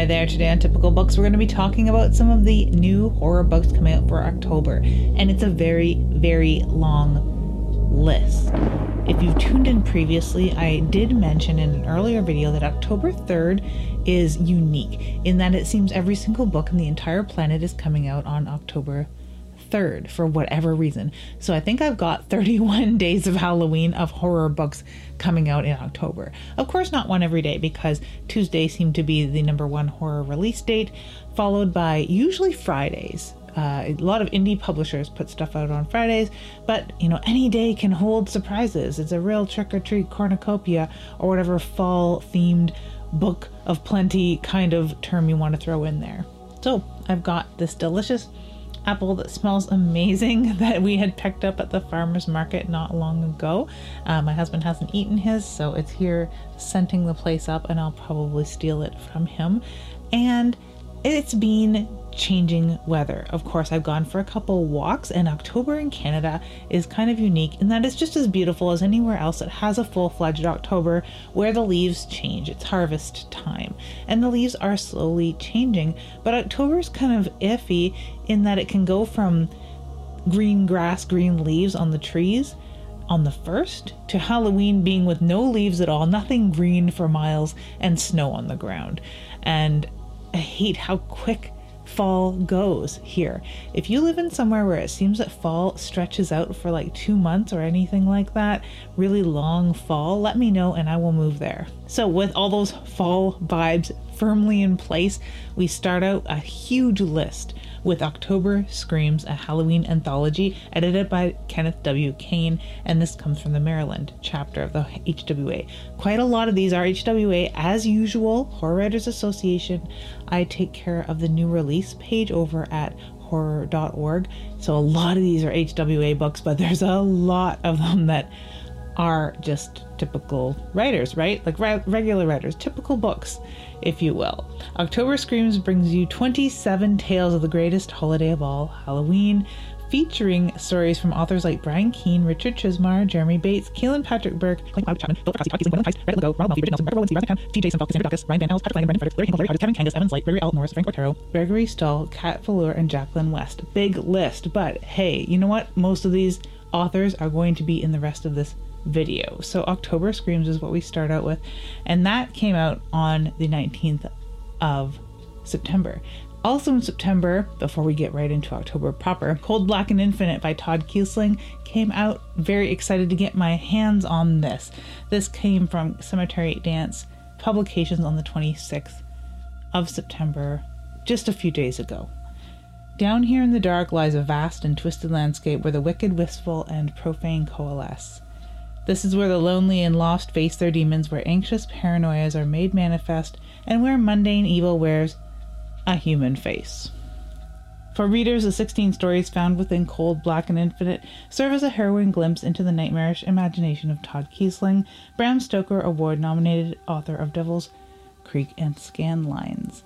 Hi there. Today on Typical Books, we're going to be talking about some of the new horror books coming out for October. And it's a very, very long list. If you've tuned in previously, I did mention in an earlier video that October 3rd is unique in that it seems every single book on the entire planet is coming out on October 3rd for whatever reason. So I think I've got 31 days of Halloween of horror books coming out in October. Of course, not one every day because Tuesday seemed to be the number one horror release date, followed by usually Fridays. Uh, a lot of indie publishers put stuff out on Fridays, but you know, any day can hold surprises. It's a real trick or treat cornucopia or whatever fall themed book of plenty kind of term you want to throw in there. So I've got this delicious apple that smells amazing that we had picked up at the farmer's market not long ago. Uh, my husband hasn't eaten his, so it's here scenting the place up, and I'll probably steal it from him. And it's been changing weather. Of course, I've gone for a couple walks, and October in Canada is kind of unique in that it's just as beautiful as anywhere else that has a full fledged October where the leaves change. It's harvest time, and the leaves are slowly changing. But October is kind of iffy in that it can go from green grass, green leaves on the trees on the first to Halloween being with no leaves at all, nothing green for miles, and snow on the ground. And I hate how quick fall goes here. If you live in somewhere where it seems that fall stretches out for like two months or anything like that, really long fall, let me know and I will move there. So, with all those fall vibes firmly in place, we start out a huge list with October Screams, a Halloween anthology edited by Kenneth W. Kane, and this comes from the Maryland chapter of the HWA. Quite a lot of these are HWA, as usual, Horror Writers Association. I take care of the new release page over at horror.org. So a lot of these are HWA books, but there's a lot of them that are just typical writers, right? Like re- regular writers, typical books, if you will. October Screams brings you 27 tales of the greatest holiday of all, Halloween, featuring stories from authors like Brian Keene, Richard Chizmar, Jeremy Bates, Kealan Patrick Burke, Cloud Chapman, Philip Frosty, Todd Gleason, Gwendolyn Heist, Reddit Legault, Ronald Mulvey, Bridget Nelson, Becker Rowland, Steve Rathacam, T. Jason Falk, Sandra Dawkins, Ryan Van Hells, Patrick Langan, Brendan Frederick, Larry Hinkle, Larry Hardis, Kevin Kangas, Evans Light, Barry Alt Norris, Frank Portero, Gregory Stull, Kat Fallure, and Jacqueline West. Big list, but hey, you know what? Most of these authors are going to be in the rest of this video. So October Screams is what we start out with, and that came out on the 19th of September. Also in September, before we get right into October proper, Cold Black and Infinite by Todd Keisling came out. Very excited to get my hands on this. This came from Cemetery Dance Publications on the 26th of September, just a few days ago. Down here in the dark lies a vast and twisted landscape where the wicked, wistful, and profane coalesce. This is where the lonely and lost face their demons, where anxious paranoias are made manifest, and where mundane evil wears a human face. For readers, the 16 stories found within Cold, Black, and Infinite serve as a harrowing glimpse into the nightmarish imagination of Todd Keisling, Bram Stoker Award nominated author of Devil's Creek and Scandlines.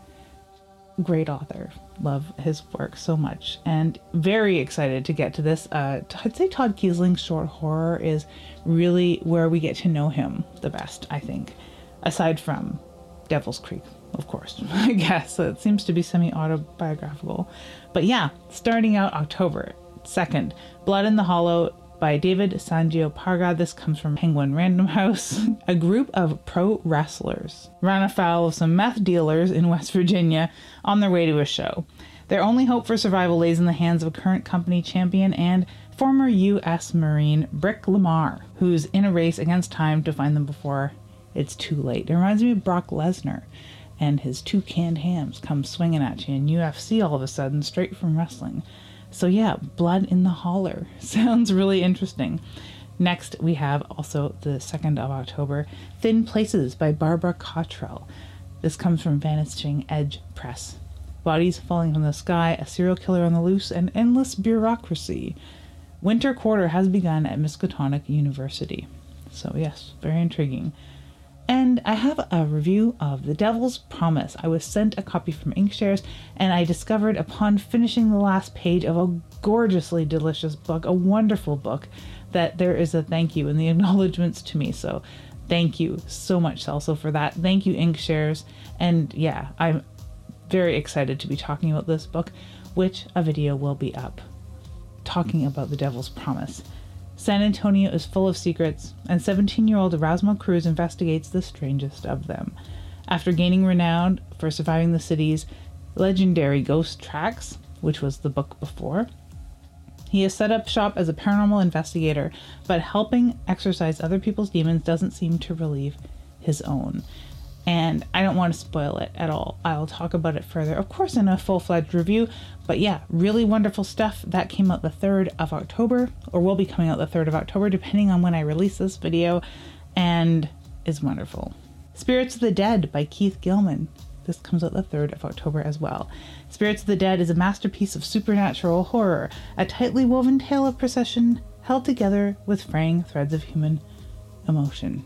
Great author. Love his work so much. And very excited to get to this. Uh, I'd say Todd Keisling's short horror is really where we get to know him the best, I think, aside from Devil's Creek of course, I guess. It seems to be semi autobiographical. But yeah, starting out October 2nd, Blood in the Hollow by David Sandioparga. This comes from Penguin Random House. A group of pro wrestlers run afoul of some meth dealers in West Virginia on their way to a show. Their only hope for survival lays in the hands of a current company champion and former U.S. Marine Brick Lamar, who's in a race against time to find them before it's too late. It reminds me of Brock Lesnar and his two canned hams come swinging at you in UFC all of a sudden, straight from wrestling. So, yeah, Blood in the Holler sounds really interesting. Next, we have also the 2nd of October, Thin Places by Barbara Cottrell. This comes from Vanishing Edge Press. Bodies falling from the sky, a serial killer on the loose, and endless bureaucracy. Winter quarter has begun at Miskatonic University. So, yes, very intriguing. And I have a review of The Devil's Promise. I was sent a copy from Inkshares, and I discovered upon finishing the last page of a gorgeously delicious book, a wonderful book, that there is a thank you in the acknowledgments to me. So thank you so much, Celso, for that. Thank you, Inkshares. And yeah, I'm very excited to be talking about this book, which a video will be up talking about the Devil's Promise. San Antonio is full of secrets, and 17 year old Erasmo Cruz investigates the strangest of them. After gaining renown for surviving the city's legendary ghost tracks, which was the book before, he has set up shop as a paranormal investigator, but helping exorcise other people's demons doesn't seem to relieve his own and I don't want to spoil it at all. I'll talk about it further, of course, in a full fledged review. But yeah, really wonderful stuff. That came out the 3rd of October, or will be coming out the 3rd of October, depending on when I release this video, and is wonderful. Spirits of the Dead by Keith Gilman. This comes out the 3rd of October as well. Spirits of the Dead is a masterpiece of supernatural horror, a tightly woven tale of procession held together with fraying threads of human emotion.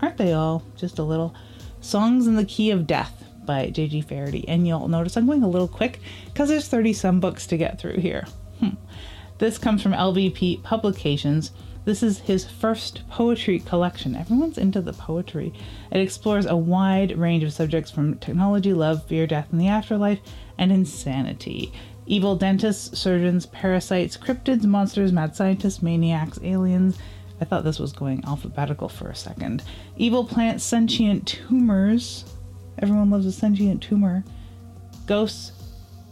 Aren't they all just a little? Songs in the Key of Death by J.G. Faraday. And you'll notice I'm going a little quick because there's 30 some books to get through here. Hmm. This comes from LVP Publications. This is his first poetry collection. Everyone's into the poetry. It explores a wide range of subjects from technology, love, fear, death, and the afterlife, and insanity. Evil dentists, surgeons, parasites, cryptids, monsters, mad scientists, maniacs, aliens, I thought this was going alphabetical for a second. Evil plants, sentient tumors. Everyone loves a sentient tumor. Ghosts,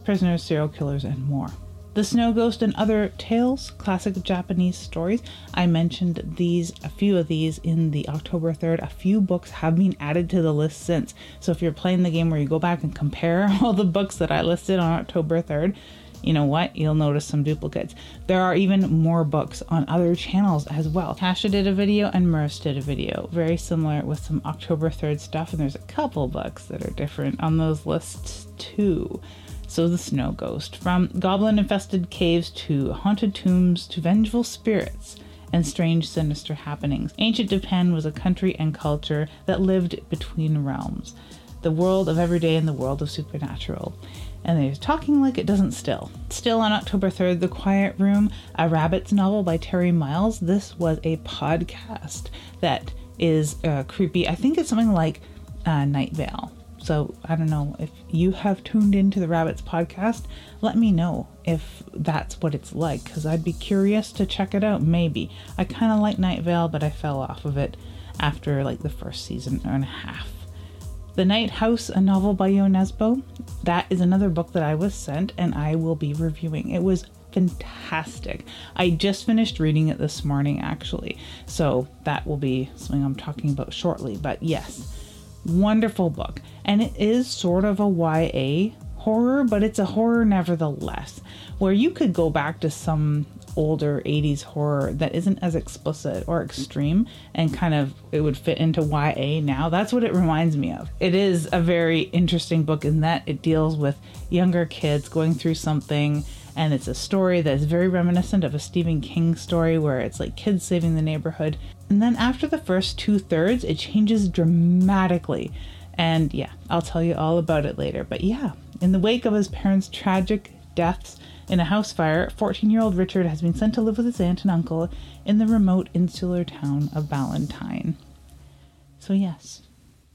prisoners, serial killers, and more. The Snow Ghost and Other Tales, classic Japanese stories. I mentioned these, a few of these in the October 3rd. A few books have been added to the list since. So if you're playing the game where you go back and compare all the books that I listed on October 3rd, you know what? You'll notice some duplicates. There are even more books on other channels as well. Tasha did a video and Merce did a video, very similar with some October 3rd stuff, and there's a couple books that are different on those lists too. So, The Snow Ghost. From goblin infested caves to haunted tombs to vengeful spirits and strange, sinister happenings. Ancient Japan was a country and culture that lived between realms the world of everyday and the world of supernatural and they're talking like it doesn't still. Still on October 3rd, The Quiet Room, a Rabbits novel by Terry Miles. This was a podcast that is uh, creepy. I think it's something like uh, Night Vale. So I don't know if you have tuned into the Rabbits podcast. Let me know if that's what it's like because I'd be curious to check it out. Maybe I kind of like Night Vale, but I fell off of it after like the first season and a half. The Night House, a novel by Jo Nesbø. That is another book that I was sent and I will be reviewing. It was fantastic. I just finished reading it this morning, actually. So that will be something I'm talking about shortly. But yes, wonderful book. And it is sort of a YA horror, but it's a horror nevertheless, where you could go back to some older 80s horror that isn't as explicit or extreme and kind of it would fit into YA now. That's what it reminds me of. It is a very interesting book in that it deals with younger kids going through something and it's a story that is very reminiscent of a Stephen King story where it's like kids saving the neighborhood. And then after the first two thirds, it changes dramatically. And yeah, I'll tell you all about it later. But yeah, in the wake of his parents' tragic deaths, in a house fire, 14 year old Richard has been sent to live with his aunt and uncle in the remote insular town of Ballantyne. So, yes,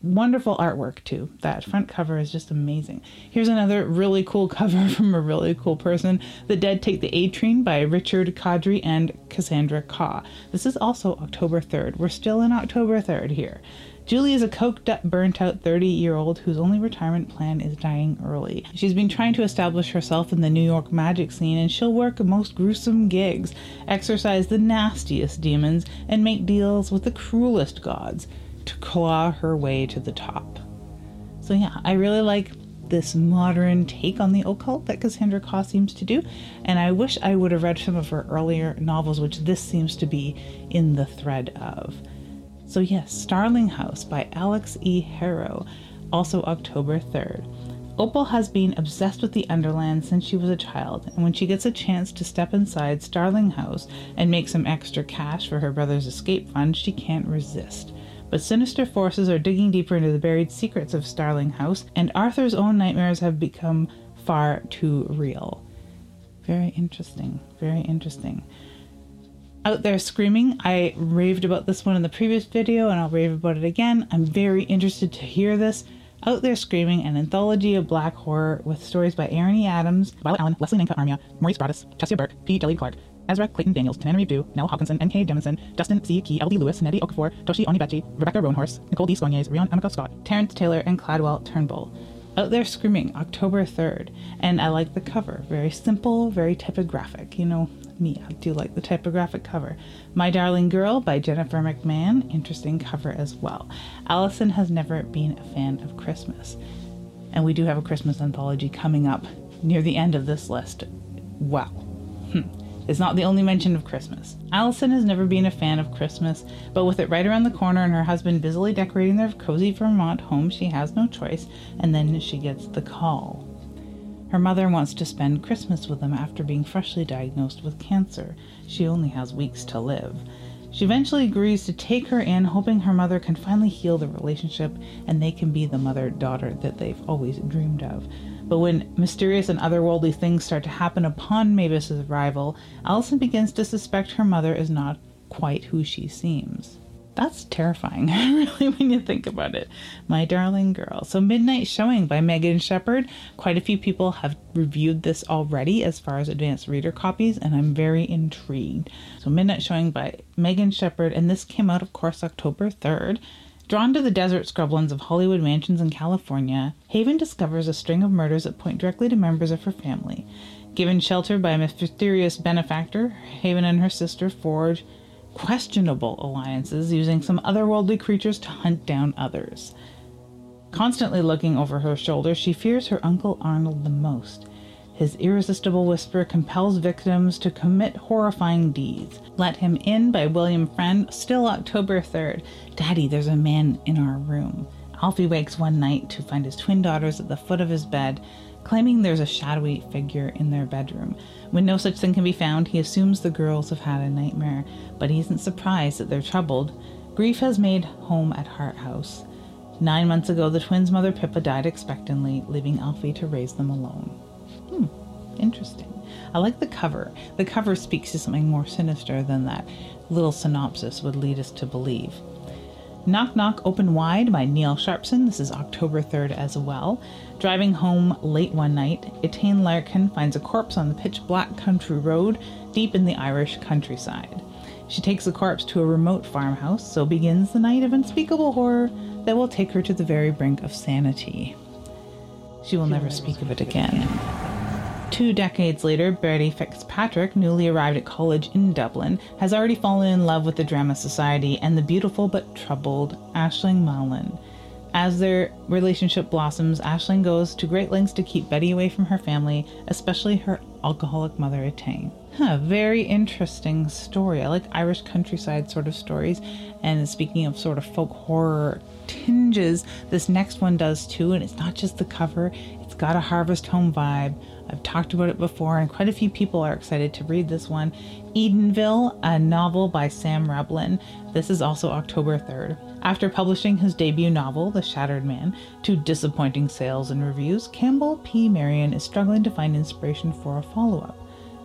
wonderful artwork too. That front cover is just amazing. Here's another really cool cover from a really cool person The Dead Take the A Train by Richard Kadrey and Cassandra Khaw. This is also October 3rd. We're still in October 3rd here. Julie is a coked up, burnt out 30 year old whose only retirement plan is dying early. She's been trying to establish herself in the New York magic scene, and she'll work most gruesome gigs, exorcise the nastiest demons, and make deals with the cruelest gods to claw her way to the top. So, yeah, I really like this modern take on the occult that Cassandra Khaw seems to do, and I wish I would have read some of her earlier novels, which this seems to be in the thread of. So, yes, Starling House by Alix E. Harrow, also October 3rd. Opal has been obsessed with the Underland since she was a child, and when she gets a chance to step inside Starling House and make some extra cash for her brother's escape fund, she can't resist. But sinister forces are digging deeper into the buried secrets of Starling House, and Arthur's own nightmares have become far too real. Very interesting, very interesting out there screaming. I raved about this one in the previous video and I'll rave about it again. I'm very interested to hear this. Out There Screaming, an anthology of black horror with stories by Erin E. Adams, Violet Allen, Lesley Nneka Arimah, Maurice Broaddus, Chesya Burke, P. Djèlí Clark, Ezra Claytan Daniels, Tananarive Due, Nalo Hopkinson, N.K. Jemisin, Justin C. Key, L.D. Lewis, Nnedi Okorafor, Toshi Onyebechi, Rebecca Roanhorse, Nicole D. Sconiers, Rion Amilcar Scott, Terrence Taylor, and Cadwell Turnbull. Out There Screaming, October 3rd. And I like the cover. Very simple, very typographic. You know, me, I do like the typographic cover. My Darling Girl by Jennifer McMahon, interesting cover as well. Allison has never been a fan of Christmas. And we do have a Christmas anthology coming up near the end of this list. Wow. Hmm is not the only mention of Christmas. Allison has never been a fan of Christmas, but with it right around the corner and her husband busily decorating their cozy Vermont home, she has no choice, and then she gets the call. Her mother wants to spend Christmas with them after being freshly diagnosed with cancer. She only has weeks to live. She eventually agrees to take her in, hoping her mother can finally heal the relationship and they can be the mother daughter that they've always dreamed of. But when mysterious and otherworldly things start to happen upon Mavis's arrival, Allison begins to suspect her mother is not quite who she seems. That's terrifying, really, when you think about it. My darling girl. So, Midnight Showing by Megan Shepherd. Quite a few people have reviewed this already as far as advanced reader copies, and I'm very intrigued. So, Midnight Showing by Megan Shepherd, and this came out, of course, October 3rd. Drawn to the desert scrublands of Hollywood mansions in California, Haven discovers a string of murders that point directly to members of her family. Given shelter by a mysterious benefactor, Haven and her sister forge questionable alliances using some otherworldly creatures to hunt down others. Constantly looking over her shoulder, she fears her Uncle Arnold the most. His irresistible whisper compels victims to commit horrifying deeds. Let Him In by William Friend, still October 3rd. Daddy, there's a man in our room. Alfie wakes one night to find his twin daughters at the foot of his bed, claiming there's a shadowy figure in their bedroom. When no such thing can be found, he assumes the girls have had a nightmare, but he isn't surprised that they're troubled. Grief has made home at Hart House. Nine months ago, the twins' mother Pippa died expectantly, leaving Alfie to raise them alone. Hmm, interesting. I like the cover. The cover speaks to something more sinister than that little synopsis would lead us to believe. Knock Knock Open Wide by Neil Sharpson. This is October 3rd as well. Driving home late one night, Etain Larkin finds a corpse on the pitch black country road deep in the Irish countryside. She takes the corpse to a remote farmhouse, so begins the night of unspeakable horror that will take her to the very brink of sanity. She will never speak of it again. Two decades later, Betty Fitzpatrick, newly arrived at college in Dublin, has already fallen in love with the Drama Society and the beautiful but troubled Aisling Mahlon. As their relationship blossoms, Aisling goes to great lengths to keep Betty away from her family, especially her alcoholic mother, Etain. Huh, very interesting story. I like Irish countryside sort of stories. And speaking of sort of folk horror tinges, this next one does too. And it's not just the cover, it's got a harvest home vibe I've talked about it before, and quite a few people are excited to read this one. Edenville, a novel by Sam Rebelein. This is also October 3rd. After publishing his debut novel, The Shattered Man, to disappointing sales and reviews, Campbell P. Marion is struggling to find inspiration for a follow up.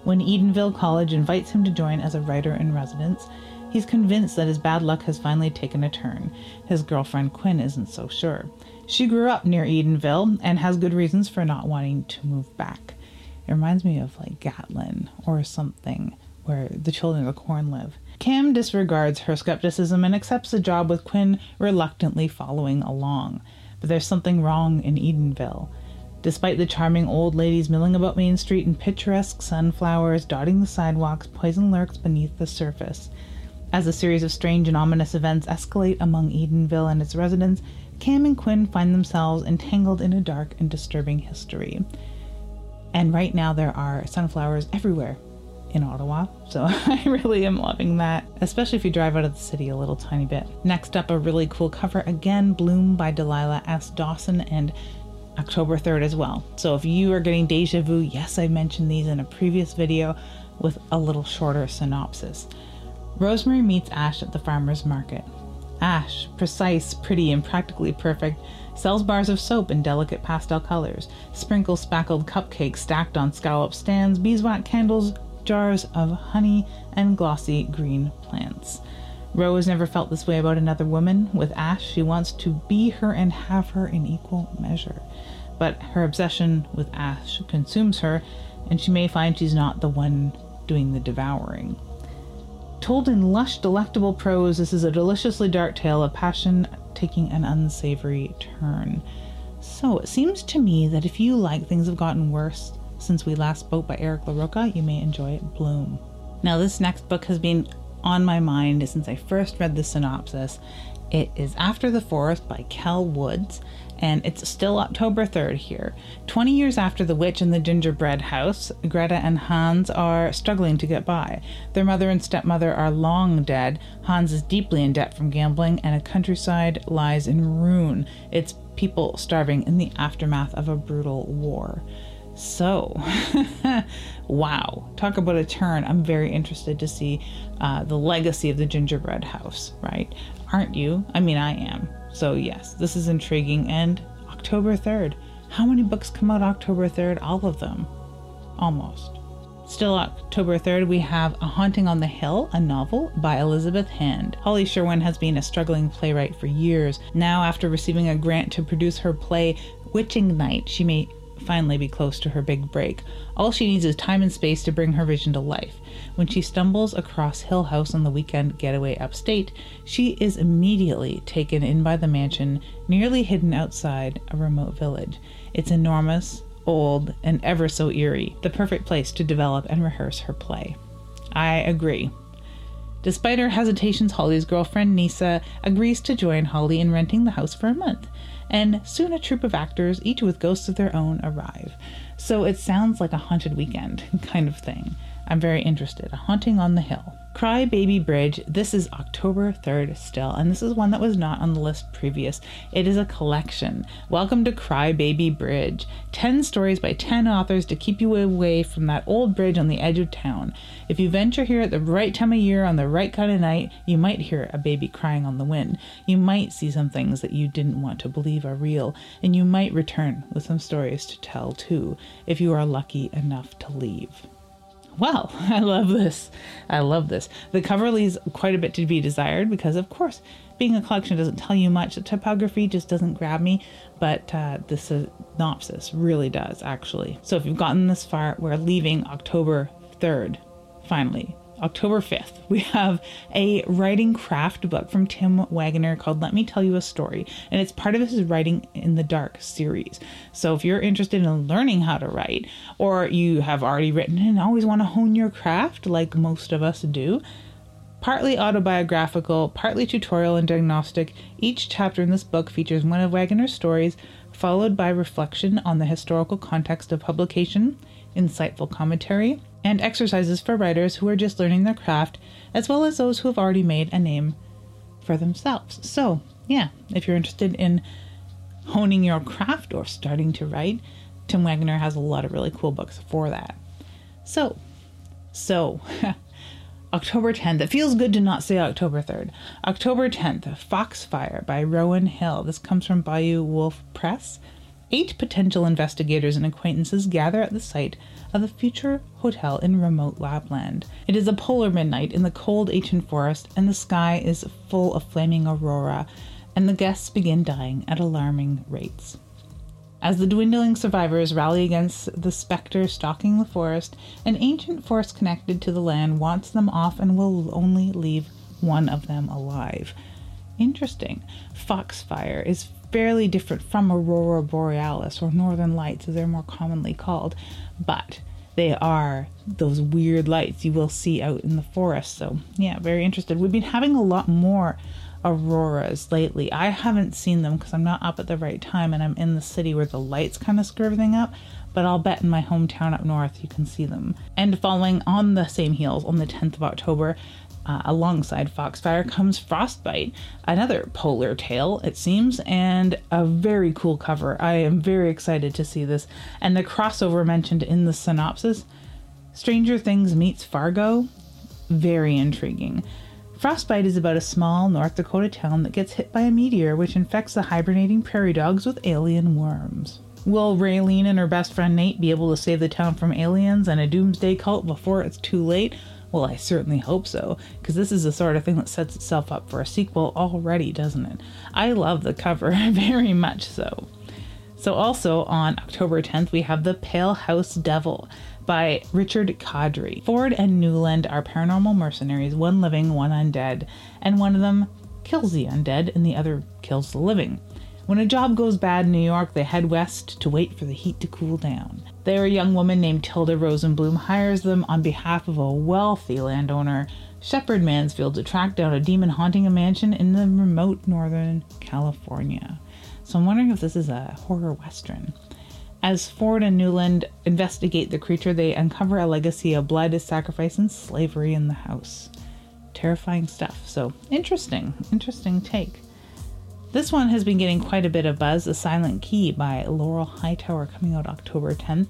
When Edenville College invites him to join as a writer in residence, he's convinced that his bad luck has finally taken a turn. His girlfriend Quinn isn't so sure. She grew up near Edenville and has good reasons for not wanting to move back. It reminds me of like Gatlin or something where the children of the corn live. Cam disregards her skepticism and accepts the job with Quinn reluctantly following along. But there's something wrong in Edenville. Despite the charming old ladies milling about Main Street and picturesque sunflowers dotting the sidewalks, poison lurks beneath the surface. As a series of strange and ominous events escalate among Edenville and its residents, Cam and Quinn find themselves entangled in a dark and disturbing history. And right now, there are sunflowers everywhere in Ottawa, so I really am loving that, especially if you drive out of the city a little tiny bit. Next up, a really cool cover again Bloom by Delilah S. Dawson and October 3rd as well. So if you are getting deja vu, yes, I mentioned these in a previous video with a little shorter synopsis. Rosemary meets Ash at the farmer's market. Ash, precise, pretty, and practically perfect, sells bars of soap in delicate pastel colors, sprinkle spackled cupcakes stacked on scallop stands, beeswax candles, jars of honey, and glossy green plants. Rose never felt this way about another woman. With Ash, she wants to be her and have her in equal measure. But her obsession with Ash consumes her, and she may find she's not the one doing the devouring. Told in lush, delectable prose, this is a deliciously dark tale of passion taking an unsavory turn. So, it seems to me that if you like Things Have Gotten Worse since we last spoke by Eric LaRocca, you may enjoy it, Bloom. Now, this next book has been on my mind since I first read the synopsis. It is After the Forest by Kell Woods, and it's still October 3rd here. 20 years after The Witch in the Gingerbread House, Greta and Hans are struggling to get by. Their mother and stepmother are long dead. Hans is deeply in debt from gambling, and a countryside lies in ruin. Its people starving in the aftermath of a brutal war. So, wow, talk about a turn. I'm very interested to see uh, the legacy of the gingerbread house, right? Aren't you? I mean, I am. So, yes, this is intriguing. And October 3rd. How many books come out October 3rd? All of them. Almost. Still October 3rd, we have A Haunting on the Hill, a novel by Elizabeth Hand. Holly Sherwin has been a struggling playwright for years. Now, after receiving a grant to produce her play Witching Night, she may finally be close to her big break. All she needs is time and space to bring her vision to life. When she stumbles across Hill House on the weekend getaway upstate, she is immediately taken in by the mansion, nearly hidden outside a remote village. It's enormous, old, and ever so eerie, the perfect place to develop and rehearse her play. I agree. Despite her hesitations, Holly's girlfriend Nisa agrees to join Holly in renting the house for a month and soon a troupe of actors, each with ghosts of their own, arrive. So it sounds like a haunted weekend kind of thing. I'm very interested. A haunting on the hill. Cry Baby Bridge. This is October 3rd still, and this is one that was not on the list previous. It is a collection. Welcome to Cry Baby Bridge. 10 stories by 10 authors to keep you away from that old bridge on the edge of town. If you venture here at the right time of year on the right kind of night, you might hear a baby crying on the wind. You might see some things that you didn't want to believe are real, and you might return with some stories to tell too, if you are lucky enough to leave. Wow, I love this. I love this. The cover leaves quite a bit to be desired because, of course, being a collection doesn't tell you much. The typography just doesn't grab me, but uh, the synopsis really does, actually. So if you've gotten this far, we're leaving October 3rd, finally. October 5th, we have a writing craft book from Tim Waggoner called Let Me Tell You a Story, and it's part of his Writing in the Dark series. So if you're interested in learning how to write, or you have already written and always want to hone your craft, like most of us do, partly autobiographical, partly tutorial and diagnostic, each chapter in this book features one of Waggoner's stories, followed by reflection on the historical context of publication, insightful commentary, and exercises for writers who are just learning their craft, as well as those who have already made a name for themselves. So, yeah, if you're interested in honing your craft or starting to write, Tim Waggoner has a lot of really cool books for that. So, so, October 10th. It feels good to not say October 3rd. October 10th, Foxfire by Rowan Hill. This comes from Bayou Wolf Press. Eight potential investigators and acquaintances gather at the site of the future hotel in remote Lapland. It is a polar midnight in the cold ancient forest, and the sky is full of flaming aurora, and the guests begin dying at alarming rates. As the dwindling survivors rally against the specter stalking the forest, an ancient force connected to the land wants them off and will only leave one of them alive. Interesting. Foxfire is fairly different from aurora borealis or northern lights as they're more commonly called, but they are those weird lights you will see out in the forest. So, yeah, very interested. We've been having a lot more auroras lately. I haven't seen them because I'm not up at the right time and I'm in the city where the lights kind of screw everything up. But I'll bet in my hometown up north you can see them. And following on the same heels on the 10th of October, uh, alongside Foxfire comes Frostbite, another polar tale, it seems, and a very cool cover. I am very excited to see this. And the crossover mentioned in the synopsis Stranger Things meets Fargo, very intriguing. Frostbite is about a small North Dakota town that gets hit by a meteor which infects the hibernating prairie dogs with alien worms. Will Raylene and her best friend Nate be able to save the town from aliens and a doomsday cult before it's too late? Well, I certainly hope so, because this is the sort of thing that sets itself up for a sequel already, doesn't it? I love the cover very much so. So, also on October 10th, we have The Pale House Devil by Richard Kadrey. Ford and Newland are paranormal mercenaries, one living, one undead, and one of them kills the undead and the other kills the living. When a job goes bad in New York, they head west to wait for the heat to cool down. There, a young woman named Tilda Rosenblum hires them on behalf of a wealthy landowner, Shepard Mansfield, to track down a demon haunting a mansion in the remote northern California. So I'm wondering if this is a horror western. As Ford and Newland investigate the creature, they uncover a legacy of blood, sacrifice, and slavery in the house. Terrifying stuff. So, interesting, interesting take. This one has been getting quite a bit of buzz The Silent Key by Laurel Hightower, coming out October 10th.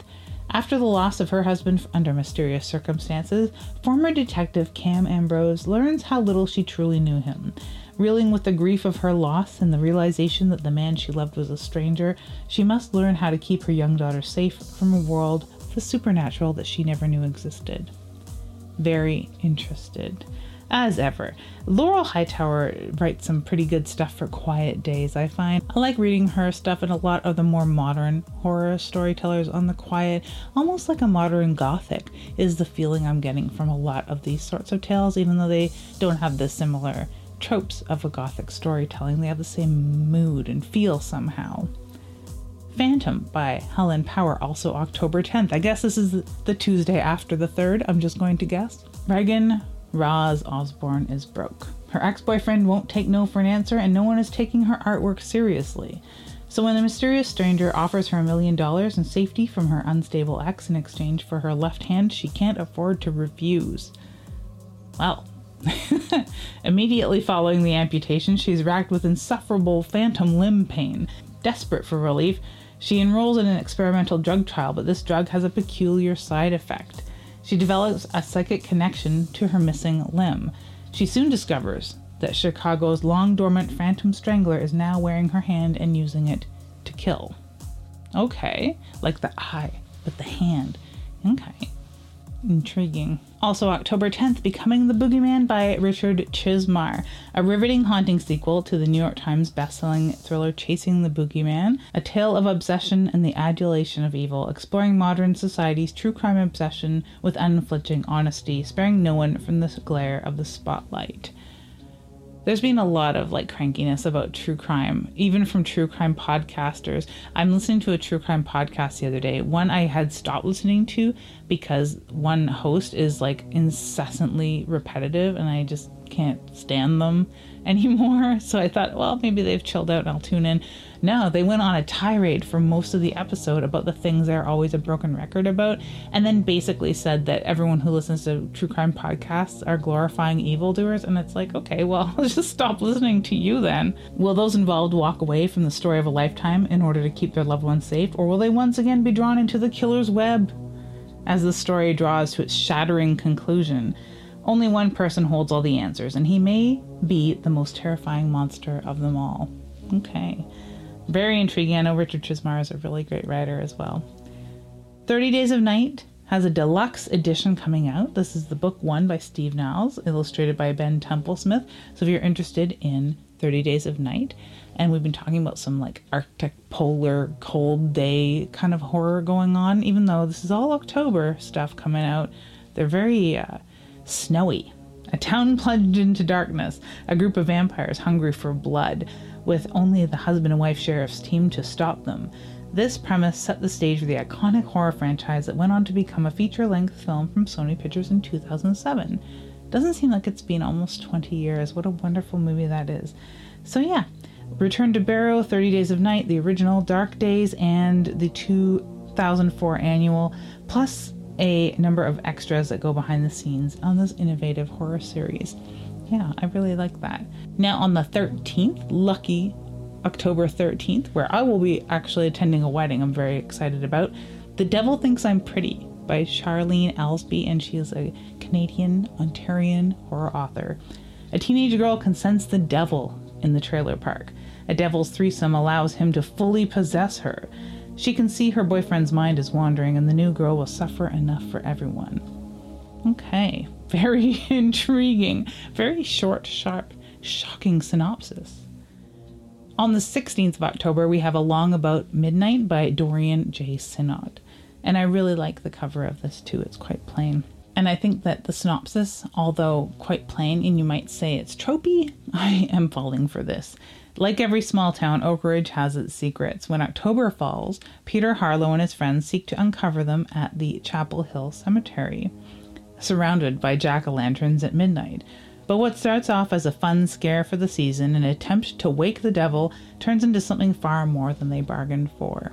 After the loss of her husband under mysterious circumstances, former detective Cam Ambrose learns how little she truly knew him. Reeling with the grief of her loss and the realization that the man she loved was a stranger, she must learn how to keep her young daughter safe from a world, of the supernatural that she never knew existed. Very interested as ever. Laurel Hightower writes some pretty good stuff for quiet days, I find. I like reading her stuff and a lot of the more modern horror storytellers on the quiet, almost like a modern gothic, is the feeling I'm getting from a lot of these sorts of tales, even though they don't have the similar tropes of a gothic storytelling. They have the same mood and feel somehow. Phantom by Helen Power, also October 10th. I guess this is the Tuesday after the 3rd, I'm just going to guess. Regan Roz Osborne is broke. Her ex boyfriend won't take no for an answer, and no one is taking her artwork seriously. So, when the mysterious stranger offers her a million dollars and safety from her unstable ex in exchange for her left hand, she can't afford to refuse. Well, immediately following the amputation, she's racked with insufferable phantom limb pain. Desperate for relief, she enrolls in an experimental drug trial, but this drug has a peculiar side effect. She develops a psychic connection to her missing limb. She soon discovers that Chicago's long dormant phantom strangler is now wearing her hand and using it to kill. Okay, like the eye, but the hand. Okay. Intriguing. Also, October 10th, Becoming the Boogeyman by Richard Chizmar, a riveting haunting sequel to the New York Times bestselling thriller Chasing the Boogeyman, a tale of obsession and the adulation of evil, exploring modern society's true crime obsession with unflinching honesty, sparing no one from the glare of the spotlight there's been a lot of like crankiness about true crime, even from true crime podcasters. I'm listening to a true crime podcast the other day. One I had stopped listening to because one host is like incessantly repetitive and I just can't stand them anymore. So I thought, well, maybe they've chilled out and I'll tune in. No, they went on a tirade for most of the episode about the things they're always a broken record about, and then basically said that everyone who listens to true crime podcasts are glorifying evildoers. And it's like, okay, well, let's just stop listening to you then. Will those involved walk away from the story of a lifetime in order to keep their loved ones safe, or will they once again be drawn into the killer's web? As the story draws to its shattering conclusion, only one person holds all the answers, and he may be the most terrifying monster of them all. Okay. Very intriguing. I know Richard Chizmar is a really great writer as well. 30 Days of Night has a deluxe edition coming out. This is the book one by Steve Niles, illustrated by Ben Templesmith. So if you're interested in 30 Days of Night, and we've been talking about some like Arctic polar cold day kind of horror going on, even though this is all October stuff coming out, they're very uh, snowy. A town plunged into darkness, a group of vampires hungry for blood, with only the husband and wife sheriff's team to stop them. This premise set the stage for the iconic horror franchise that went on to become a feature length film from Sony Pictures in 2007. Doesn't seem like it's been almost 20 years. What a wonderful movie that is. So, yeah, Return to Barrow, 30 Days of Night, the original Dark Days, and the 2004 annual, plus a number of extras that go behind the scenes on this innovative horror series. Yeah, I really like that. Now, on the 13th, lucky October 13th, where I will be actually attending a wedding I'm very excited about, The Devil Thinks I'm Pretty by Charlene Elsby, and she is a Canadian Ontarian horror author. A teenage girl can sense the devil in the trailer park. A devil's threesome allows him to fully possess her. She can see her boyfriend's mind is wandering, and the new girl will suffer enough for everyone. Okay, very intriguing, very short, sharp, shocking synopsis. On the 16th of October, we have Along About Midnight by Dorian J. Sinnott. And I really like the cover of this too, it's quite plain. And I think that the synopsis, although quite plain and you might say it's tropey, I am falling for this. Like every small town, Oak Ridge has its secrets. When October falls, Peter Harlow and his friends seek to uncover them at the Chapel Hill Cemetery, surrounded by jack o' lanterns at midnight. But what starts off as a fun scare for the season, an attempt to wake the devil, turns into something far more than they bargained for.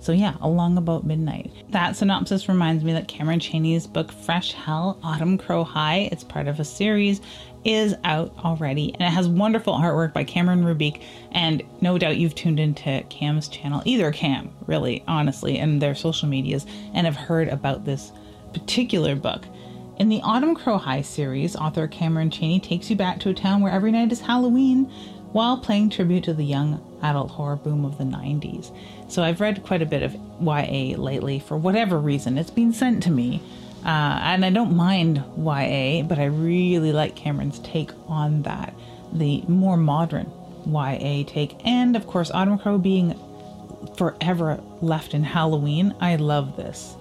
So, yeah, along about midnight. That synopsis reminds me that Cameron Chaney's book Fresh Hell, Autumn Crow High, it's part of a series, is out already. And it has wonderful artwork by Cameron Rubick. And no doubt you've tuned into Cam's channel, either Cam, really, honestly, and their social medias, and have heard about this particular book. In the Autumn Crow High series, author Cameron Chaney takes you back to a town where every night is Halloween while paying tribute to the young adult horror boom of the 90s. So I've read quite a bit of YA lately for whatever reason. It's been sent to me. Uh, and I don't mind YA, but I really like Cameron's take on that. The more modern YA take. And of course, Autumn Crow being forever left in Halloween. I love this.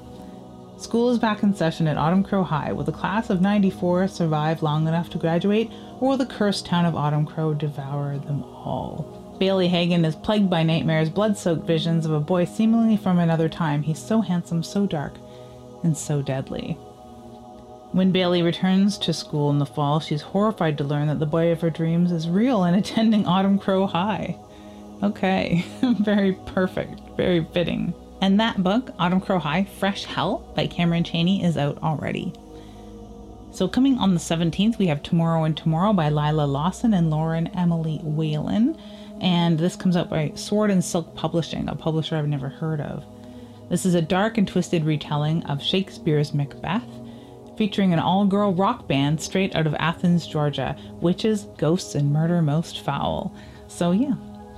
School is back in session at Autumn Crow High. Will the class of 94 survive long enough to graduate, or will the cursed town of Autumn Crow devour them all? Bailey Hagen is plagued by nightmares, blood soaked visions of a boy seemingly from another time. He's so handsome, so dark, and so deadly. When Bailey returns to school in the fall, she's horrified to learn that the boy of her dreams is real and attending Autumn Crow High. Okay, very perfect, very fitting. And that book, Autumn Crow High Fresh Hell by Cameron Chaney, is out already. So, coming on the 17th, we have Tomorrow and Tomorrow by Lila Lawson and Lauren Emily Whalen. And this comes out by Sword and Silk Publishing, a publisher I've never heard of. This is a dark and twisted retelling of Shakespeare's Macbeth, featuring an all girl rock band straight out of Athens, Georgia witches, ghosts, and murder most foul. So, yeah,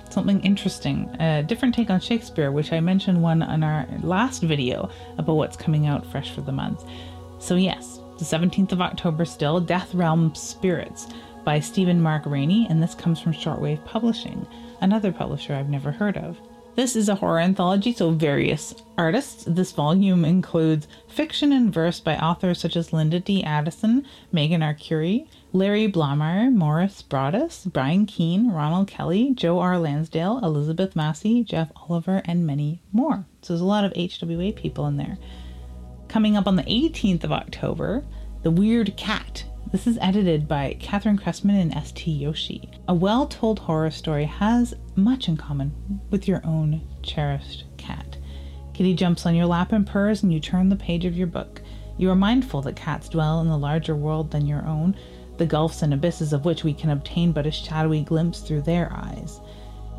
something interesting, a different take on Shakespeare, which I mentioned one on our last video about what's coming out fresh for the month. So, yes, the 17th of October still, Death Realm Spirits by Stephen Mark Rainey, and this comes from Shortwave Publishing, another publisher I've never heard of. This is a horror anthology, so various artists. This volume includes fiction and verse by authors such as Linda D. Addison, Megan Arcuri, Larry Blomeyer, Maurice Broaddus, Brian Keene, Ronald Kelly, Joe R. Lansdale, Elizabeth Massie, Jeff Oliver, and many more. So there's a lot of HWA people in there. Coming up on the 18th of October, The Weird Cat. This is edited by Katherine Kerestman and S.T. Joshi. A well told horror story has much in common with your own cherished cat. Kitty jumps on your lap and purrs, and you turn the page of your book. You are mindful that cats dwell in a larger world than your own, the gulfs and abysses of which we can obtain but a shadowy glimpse through their eyes.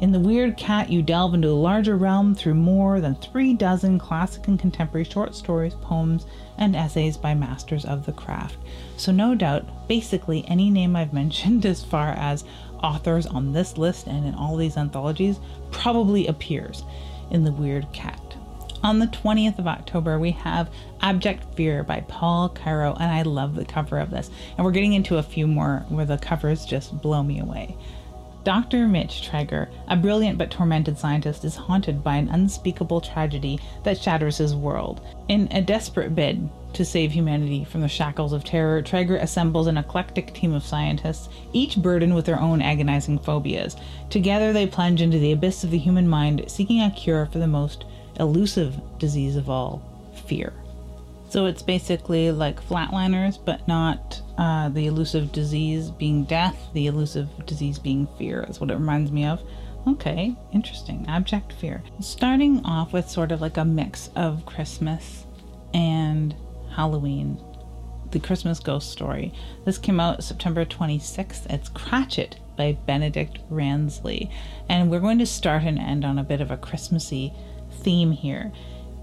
In The Weird Cat, you delve into a larger realm through more than three dozen classic and contemporary short stories, poems, and essays by masters of the craft. So, no doubt, basically any name I've mentioned as far as authors on this list and in all these anthologies probably appears in The Weird Cat. On the 20th of October, we have Abject Fear by Paul Cairo, and I love the cover of this. And we're getting into a few more where the covers just blow me away. Dr. Mitch Trager, a brilliant but tormented scientist, is haunted by an unspeakable tragedy that shatters his world. In a desperate bid to save humanity from the shackles of terror, Trager assembles an eclectic team of scientists, each burdened with their own agonizing phobias. Together, they plunge into the abyss of the human mind, seeking a cure for the most elusive disease of all fear. So it's basically like flatliners, but not uh, the elusive disease being death, the elusive disease being fear. That's what it reminds me of. Okay, interesting. Abject fear. Starting off with sort of like a mix of Christmas and Halloween. The Christmas Ghost Story. This came out September 26th. It's Cratchit by Benedict Ransley. And we're going to start and end on a bit of a Christmassy theme here.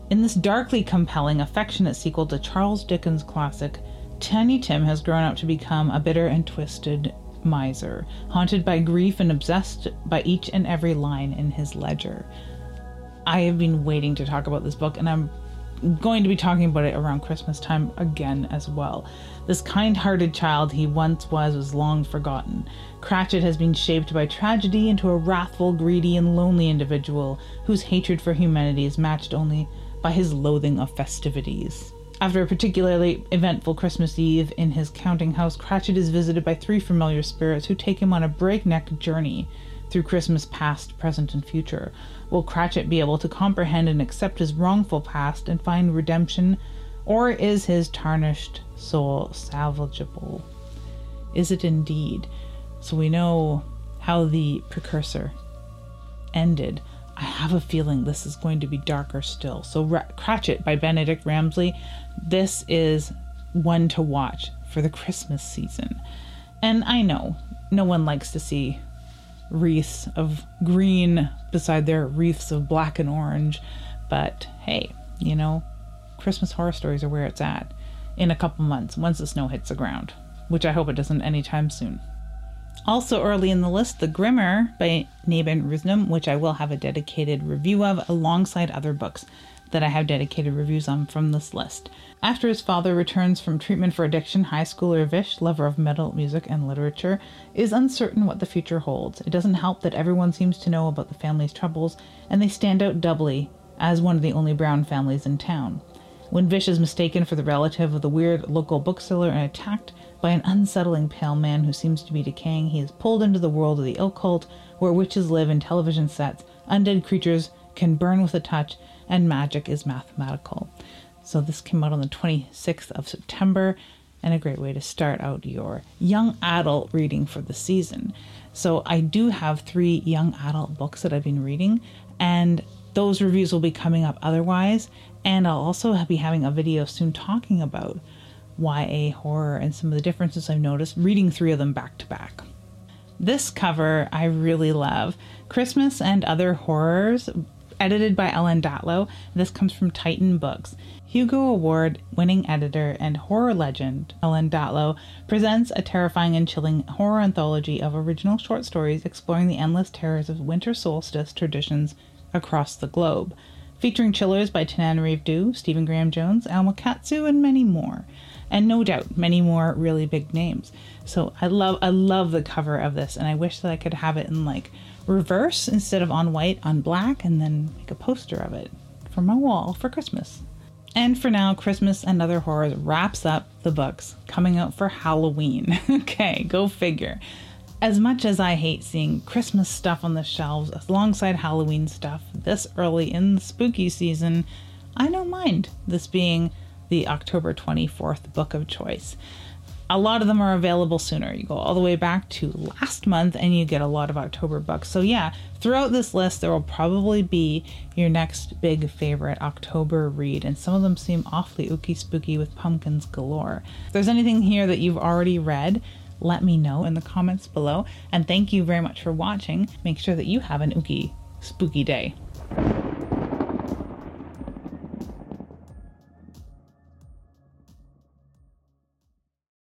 In this darkly compelling, affectionate sequel to Charles Dickens' classic, Tiny Tim has grown up to become a bitter and twisted miser, haunted by grief and obsessed by each and every line in his ledger. I have been waiting to talk about this book, and I'm going to be talking about it around Christmas time again as well. This kind hearted child he once was was long forgotten. Cratchit has been shaped by tragedy into a wrathful, greedy, and lonely individual whose hatred for humanity is matched only by his loathing of festivities. After a particularly eventful Christmas Eve in his counting house, Cratchit is visited by three familiar spirits who take him on a breakneck journey through Christmas past, present, and future. Will Cratchit be able to comprehend and accept his wrongful past and find redemption, or is his tarnished soul salvageable? Is it indeed? So we know how the precursor ended. I have a feeling this is going to be darker still. So, Ra- Cratchit by Benedict Ramsay, this is one to watch for the Christmas season. And I know no one likes to see wreaths of green beside their wreaths of black and orange. But hey, you know, Christmas horror stories are where it's at in a couple months once the snow hits the ground, which I hope it doesn't anytime soon. Also, early in the list, The Grimmer by Nabin Rusnam, which I will have a dedicated review of alongside other books that I have dedicated reviews on from this list. After his father returns from treatment for addiction, high schooler Vish, lover of metal music and literature, is uncertain what the future holds. It doesn't help that everyone seems to know about the family's troubles, and they stand out doubly as one of the only brown families in town. When Vish is mistaken for the relative of the weird local bookseller and attacked by an unsettling pale man who seems to be decaying, he is pulled into the world of the occult, where witches live in television sets, undead creatures can burn with a touch, and magic is mathematical. So this came out on the 26th of September and a great way to start out your young adult reading for the season. So I do have three young adult books that I've been reading and those reviews will be coming up otherwise and I'll also be having a video soon talking about YA horror and some of the differences I've noticed reading three of them back to back. This cover I really love. Christmas and Other Horrors edited by Ellen Datlow. This comes from Titan Books. Hugo Award winning editor and horror legend Ellen Datlow presents a terrifying and chilling horror anthology of original short stories exploring the endless terrors of winter solstice traditions across the globe. Featuring chillers by Tananarive Due, Stephen Graham Jones, Alma Katsu, and many more. And no doubt many more really big names. So I love I love the cover of this and I wish that I could have it in like reverse instead of on white on black and then make a poster of it for my wall for Christmas. And for now, Christmas and Other Horrors wraps up the books coming out for Halloween. okay, go figure. As much as I hate seeing Christmas stuff on the shelves alongside Halloween stuff this early in the spooky season, I don't mind this being the October 24th book of choice a lot of them are available sooner. You go all the way back to last month and you get a lot of October books. So, yeah, throughout this list, there will probably be your next big favorite October read, and some of them seem awfully ooky spooky with pumpkins galore. If there's anything here that you've already read, let me know in the comments below. And thank you very much for watching. Make sure that you have an ooky spooky day.